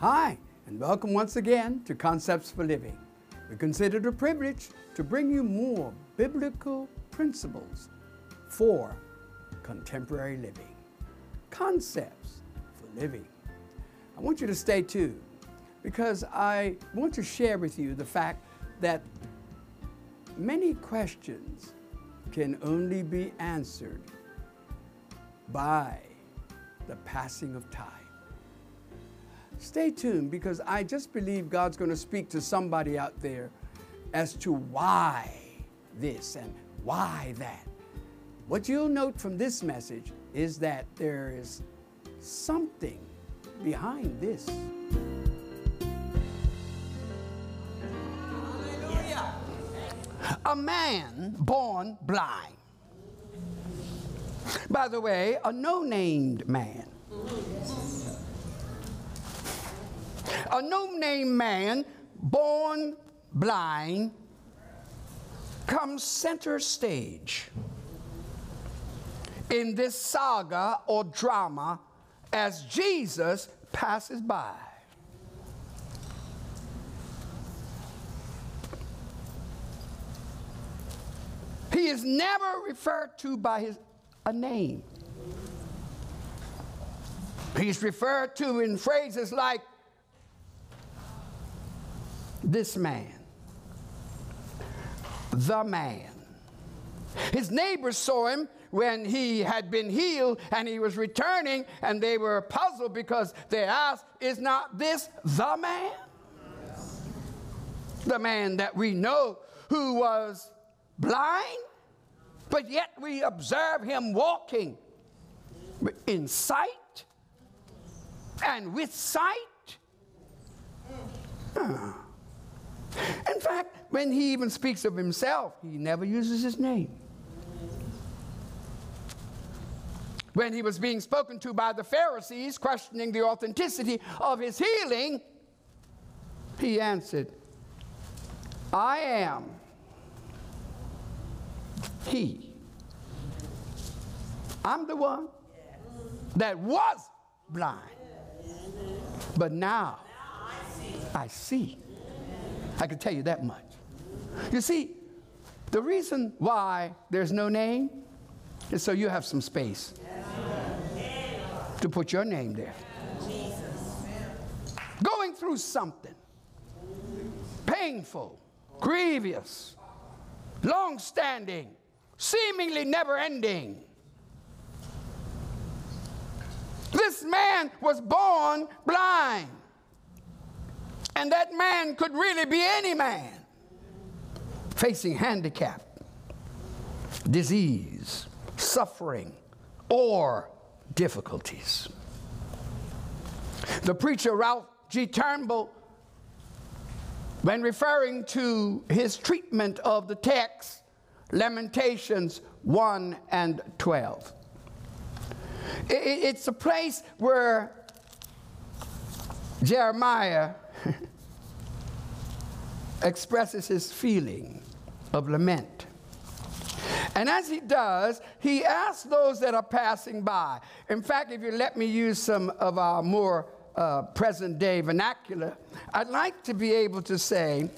Hi, and welcome once again to Concepts for Living. We consider it a privilege to bring you more biblical principles for contemporary living. Concepts for living. I want you to stay tuned because I want to share with you the fact that many questions can only be answered by the passing of time. Stay tuned because I just believe God's going to speak to somebody out there as to why this and why that. What you'll note from this message is that there is something behind this. A man born blind. By the way, a no named man. A no name man born blind comes center stage in this saga or drama as Jesus passes by. He is never referred to by his a name. He's referred to in phrases like this man, the man. His neighbors saw him when he had been healed and he was returning, and they were puzzled because they asked, Is not this the man? The man that we know who was blind, but yet we observe him walking in sight and with sight. Hmm. In fact, when he even speaks of himself, he never uses his name. When he was being spoken to by the Pharisees, questioning the authenticity of his healing, he answered, I am he. I'm the one that was blind, but now I see. I can tell you that much. You see, the reason why there's no name is so you have some space to put your name there. Going through something painful, grievous, long standing, seemingly never ending. This man was born blind. And that man could really be any man facing handicap, disease, suffering, or difficulties. The preacher Ralph G. Turnbull, when referring to his treatment of the text, Lamentations 1 and 12. It's a place where Jeremiah expresses his feeling of lament. And as he does, he asks those that are passing by. In fact, if you let me use some of our more uh, present day vernacular, I'd like to be able to say,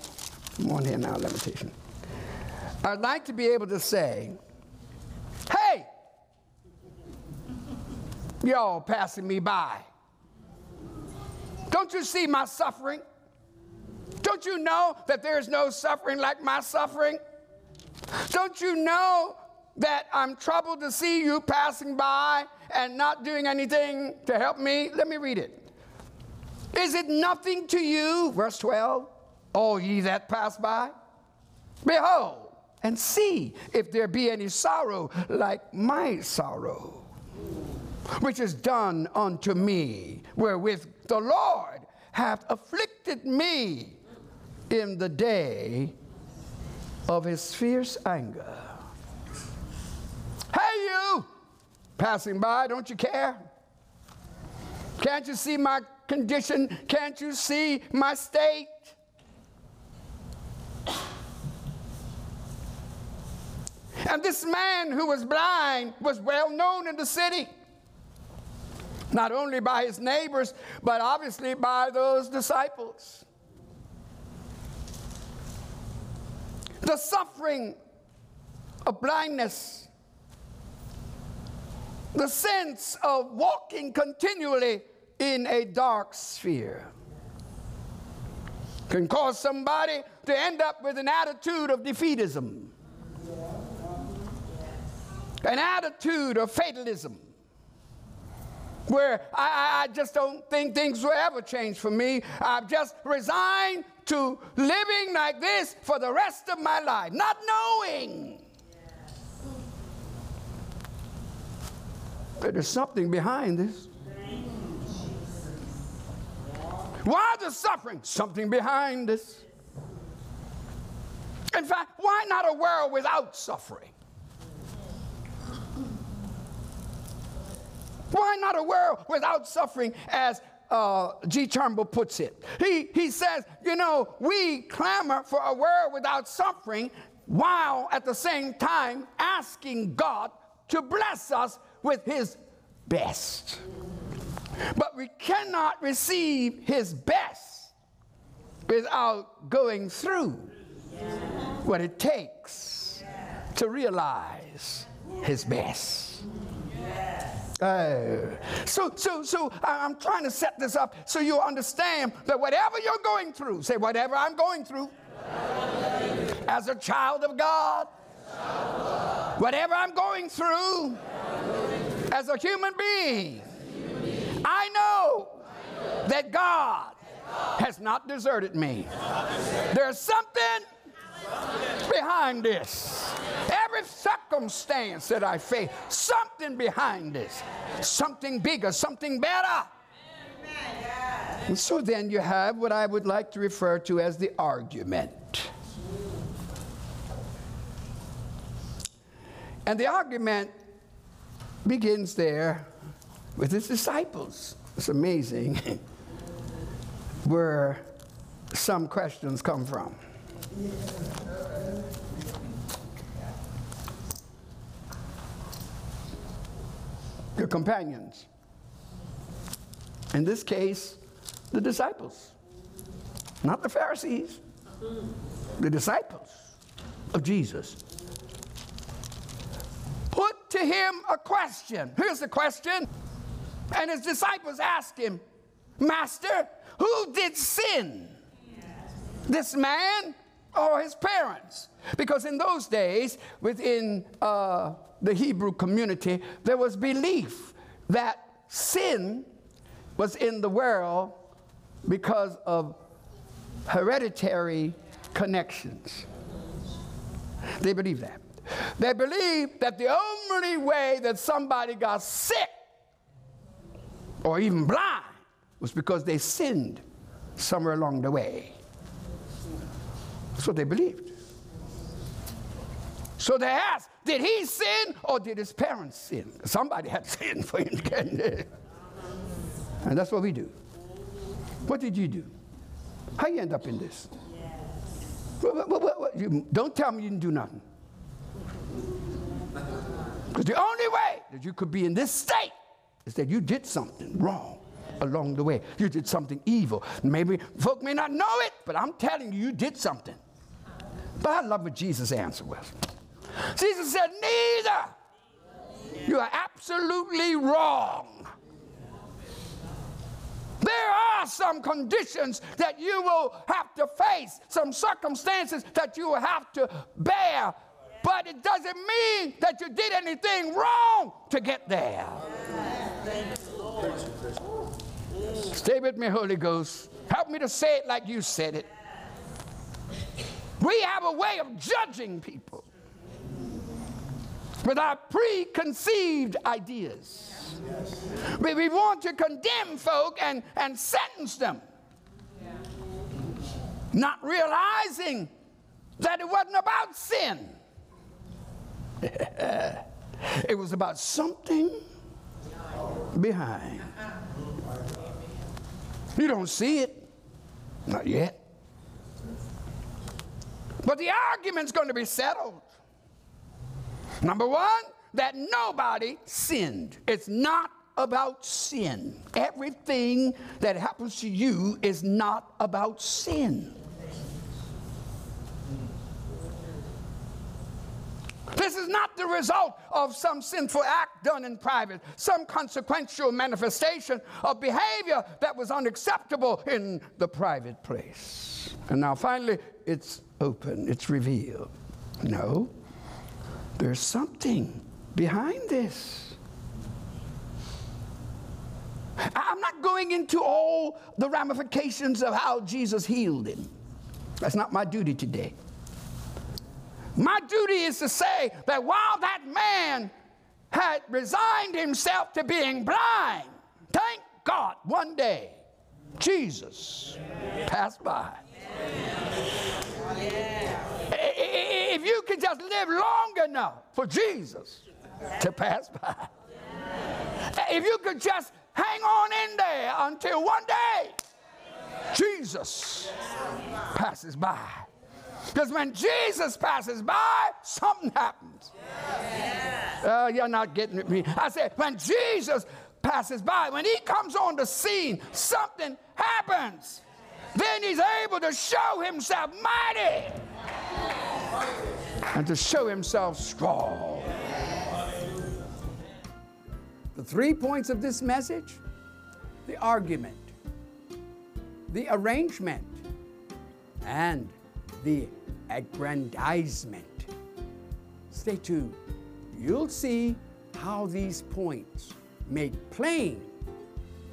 come on here now, lamentation. I'd like to be able to say, hey, y'all passing me by. Don't you see my suffering? Don't you know that there is no suffering like my suffering? Don't you know that I'm troubled to see you passing by and not doing anything to help me? Let me read it. Is it nothing to you, verse 12, all ye that pass by? Behold, and see if there be any sorrow like my sorrow, which is done unto me, wherewith the Lord hath afflicted me in the day of his fierce anger. Hey, you passing by, don't you care? Can't you see my condition? Can't you see my state? And this man who was blind was well known in the city. not only by his neighbors, but obviously by those disciples. The suffering of blindness, the sense of walking continually in a dark sphere. Can cause somebody to end up with an attitude of defeatism, an attitude of fatalism. Where I, I, just don't think things will ever change for me. I've just resigned to living like this for the rest of my life, not knowing that there's something behind this. Why the suffering? Something behind this. In fact, why not a world without suffering? Why not a world without suffering, as uh, G. Turnbull puts it? He, he says, you know, we clamor for a world without suffering while at the same time asking God to bless us with His best. But we cannot receive His best without going through what it takes to realize His best. So, so, so I'm trying to set this up so you understand that whatever you're going through, say, whatever I'm going through, as a child of God, whatever I'm going through, as a human being, I know that God has not deserted me. There's something behind this. Every circumstance that I face, something behind this, something bigger, something better. And so then you have what I would like to refer to as the argument. And the argument begins there with his disciples. It's amazing where some questions come from. Your companions. In this case, the disciples, not the Pharisees, the disciples of Jesus. Put to him a question. Here's the question. And his disciples asked him, Master, who did sin? This man or his parents. Because in those days, within uh, the Hebrew community, there was belief that sin was in the world because of hereditary connections. They believe that. They believe that the only way that somebody got sick or even blind was because they sinned somewhere along the way. That's what they believed. So they asked, did he sin or did his parents sin? Somebody had sinned for him. And that's what we do. What did you do? How you end up in this? What, what, what, you, don't tell me you didn't do nothing. Because the only way that you could be in this state is that you did something wrong along the way. You did something evil. Maybe folk may not know it, but I'm telling you, you did something. But I love what Jesus' answer was. Jesus said, Neither. You are absolutely wrong. There are some conditions that you will have to face, some circumstances that you will have to bear, but it doesn't mean that you did anything wrong to get there. Stay with me, Holy Ghost. Help me to say it like you said it. We have a way of judging people with our preconceived ideas. We, we want to condemn folk and, and sentence them, not realizing that it wasn't about sin. it was about something behind. You don't see it, not yet. But the argument's going to be settled. Number one, that nobody sinned. It's not about sin. Everything that happens to you is not about sin. This is not the result of some sinful act done in private, some consequential manifestation of behavior that was unacceptable in the private place. And now finally, it's open, it's revealed. No, there's something behind this. I'm not going into all the ramifications of how Jesus healed him. That's not my duty today. My duty is to say that while that man had resigned himself to being blind, thank God one day Jesus passed by. If you could just live long enough for Jesus to pass by, if you could just hang on in there until one day Jesus passes by. Because when Jesus passes by, something happens. Uh, you're not getting me. I said, when Jesus passes by, when he comes on the scene, something happens. Then he's able to show himself mighty and to show himself strong. The three points of this message the argument, the arrangement, and the aggrandizement. Stay tuned. You'll see how these points make plain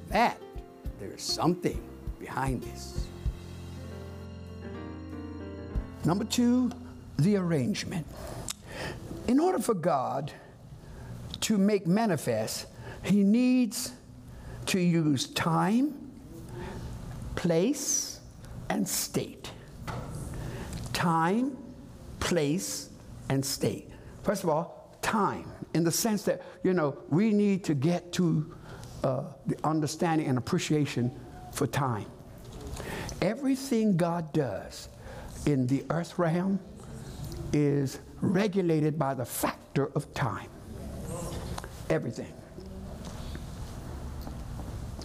that there's something behind this. Number two, the arrangement. In order for God to make manifest, He needs to use time, place, and state time, place, and state. First of all, time, in the sense that, you know, we need to get to uh, the understanding and appreciation for time. Everything God does in the earth realm is regulated by the factor of time. Everything.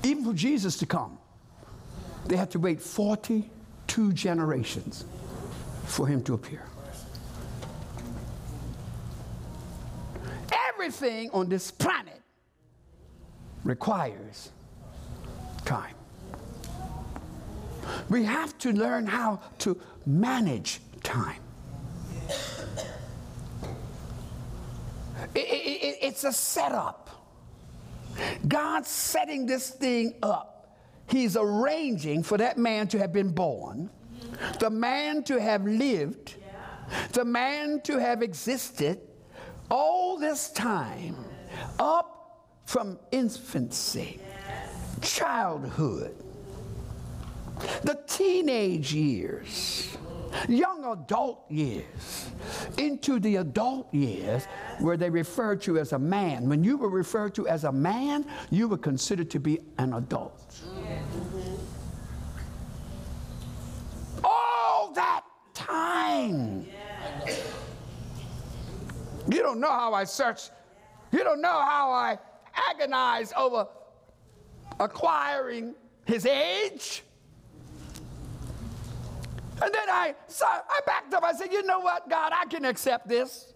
Even for Jesus to come, they had to wait 42 generations for him to appear. Everything on this planet requires time. We have to learn how to manage time. It, it, it's a setup. God's setting this thing up. He's arranging for that man to have been born the man to have lived, the man to have existed all this time up from infancy, childhood, the teenage years, young adult years, into the adult years where they refer to as a man. When you were referred to as a man, you were considered to be an adult. All that time. You don't know how I search. You don't know how I agonize over acquiring his age. And then I, so I backed up. I said, you know what, God, I can accept this.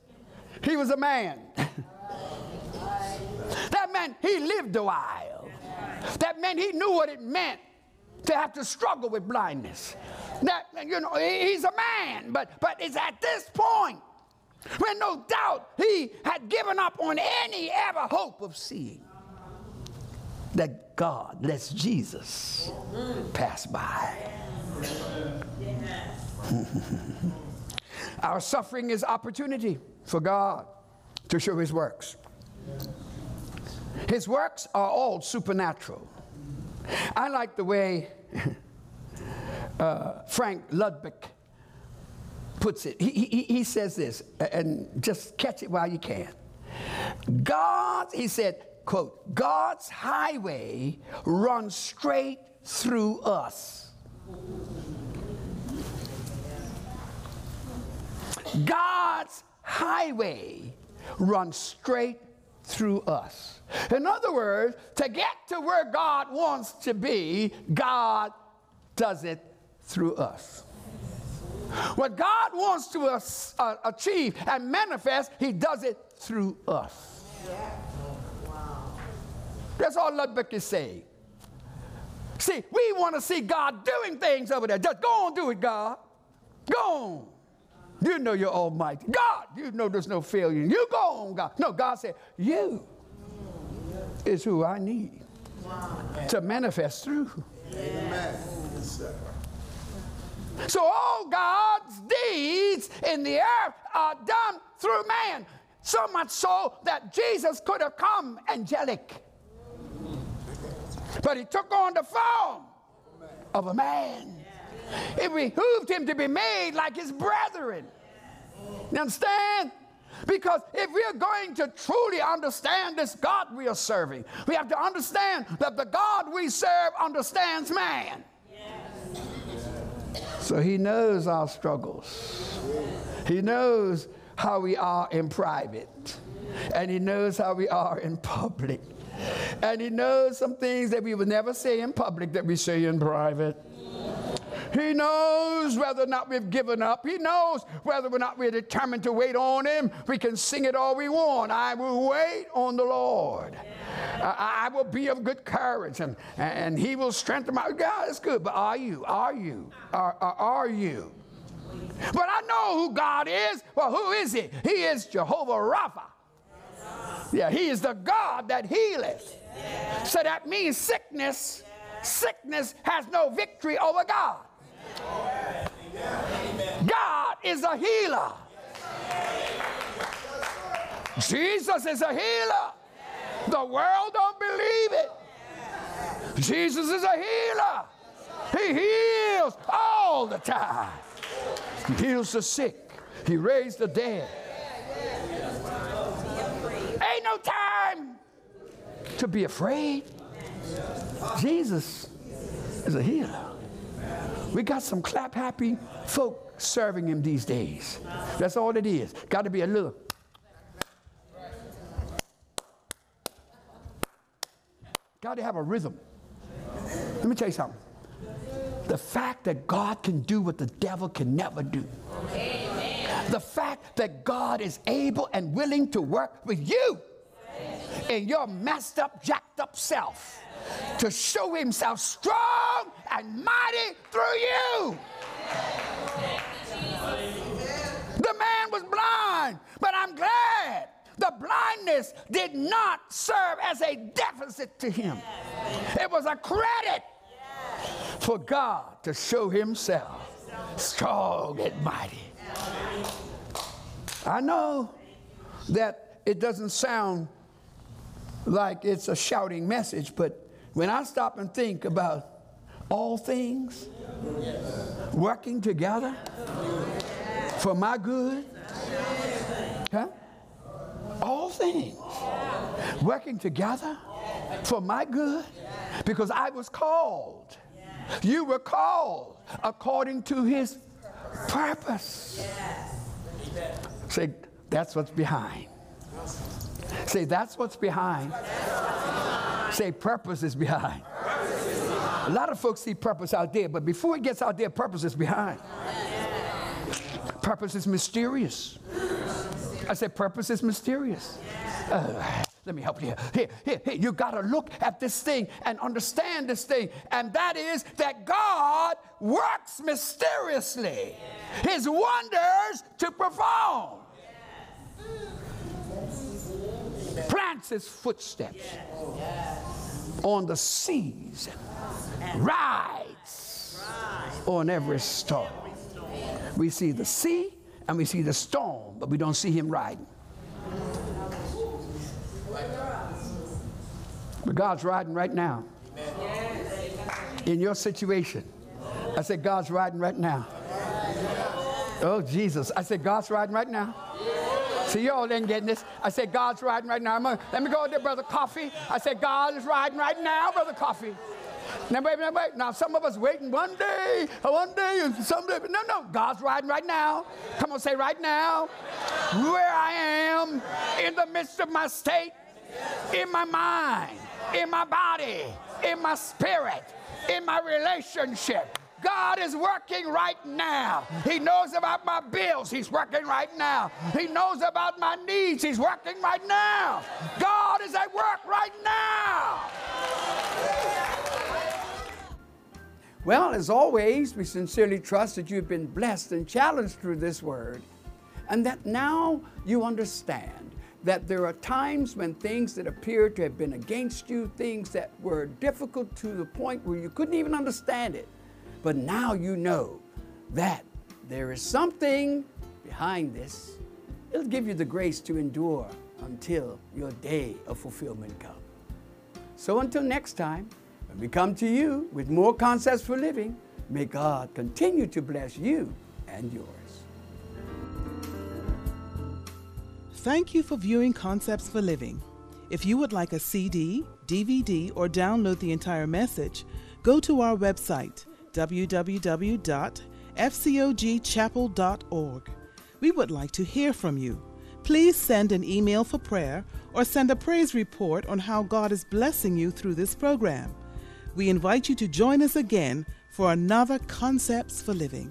He was a man. that meant he lived a while. That meant he knew what it meant to have to struggle with blindness. That, you know, he's a man, but, but it's at this point when no doubt he had given up on any ever hope of seeing that God lets Jesus pass by. Our suffering is opportunity for God to show his works. His works are all supernatural. I like the way uh, Frank Ludwig puts it. He, he, he says this, and just catch it while you can. God, he said, quote, God's highway runs straight through us. God's highway runs straight through us. In other words, to get to where God wants to be, God does it through us. What God wants to uh, achieve and manifest, He does it through us. That's all Laubach is saying. See, we want to see God doing things over there. Just go on, do it, God. Go on. You know you're almighty. God, you know there's no failure. You go on, God. No, God said, You is who I need wow. to manifest through. Amen. So all God's deeds in the earth are done through man. So much so that Jesus could have come angelic. But he took on the form of a man. It behooved him to be made like his brethren. You understand? Because if we are going to truly understand this God we are serving, we have to understand that the God we serve understands man. So he knows our struggles. He knows how we are in private, and he knows how we are in public. And he knows some things that we would never say in public that we say in private. He knows whether or not we've given up. He knows whether or not we're determined to wait on Him. We can sing it all we want. I will wait on the Lord. I, I, will be of good courage and, and He will strengthen my. God, it's good, but are you? Are you? Are, are, you? But I know who God is. Well, who is He? He is Jehovah Rapha. Yeah, He is the God that healeth. So that means sickness, sickness has no victory over God. God is a healer. Jesus is a healer. The world don't believe it. Jesus is a healer. He heals all the time. He heals the sick. He raised the dead. Ain't no time to be afraid. Jesus is a healer. We got some clap happy folk serving him these days. That's all it is. Got to be a little. Got to have a rhythm. Let me tell you something. The fact that God can do what the devil can never do. Amen. The fact that God is able and willing to work with you in your messed up, jacked up self to show himself strong and mighty through you. The man was blind, but I'm glad the blindness did not serve as a deficit to him. It was a credit for God to show himself strong and mighty. I know that it doesn't sound like it's a shouting message, but when I stop and think about all things working together for my good, huh? all things working together for my good because I was called. You were called according to his purpose. Say, that's what's behind. Say, that's what's behind. Say, purpose is behind. A lot of folks see purpose out there, but before it gets out there, purpose is behind. Purpose is mysterious. I said, purpose is mysterious. Uh, let me help you. Here, here, here. You got to look at this thing and understand this thing. And that is that God works mysteriously, His wonders to perform. His footsteps on the seas rides on every storm. We see the sea and we see the storm, but we don't see him riding. But God's riding right now. In your situation. I said, God's riding right now. Oh, Jesus. I said, God's riding right now. See, y'all ain't getting this. I said, God's riding right now. Gonna, let me go there, Brother Coffee. I said, God is riding right now, Brother Coffee. Now, wait, wait, wait. Now, some of us waiting one day, uh, one day, and someday. No, no. God's riding right now. Come on, say right now. Where I am, in the midst of my state, in my mind, in my body, in my spirit, in my relationship. God is working right now. He knows about my bills. He's working right now. He knows about my needs. He's working right now. God is at work right now. Well, as always, we sincerely trust that you've been blessed and challenged through this word, and that now you understand that there are times when things that appear to have been against you, things that were difficult to the point where you couldn't even understand it, but now you know that there is something behind this. It'll give you the grace to endure until your day of fulfillment comes. So until next time, when we come to you with more concepts for living, may God continue to bless you and yours. Thank you for viewing Concepts for Living. If you would like a CD, DVD, or download the entire message, go to our website www.fcogchapel.org. We would like to hear from you. Please send an email for prayer or send a praise report on how God is blessing you through this program. We invite you to join us again for another Concepts for Living.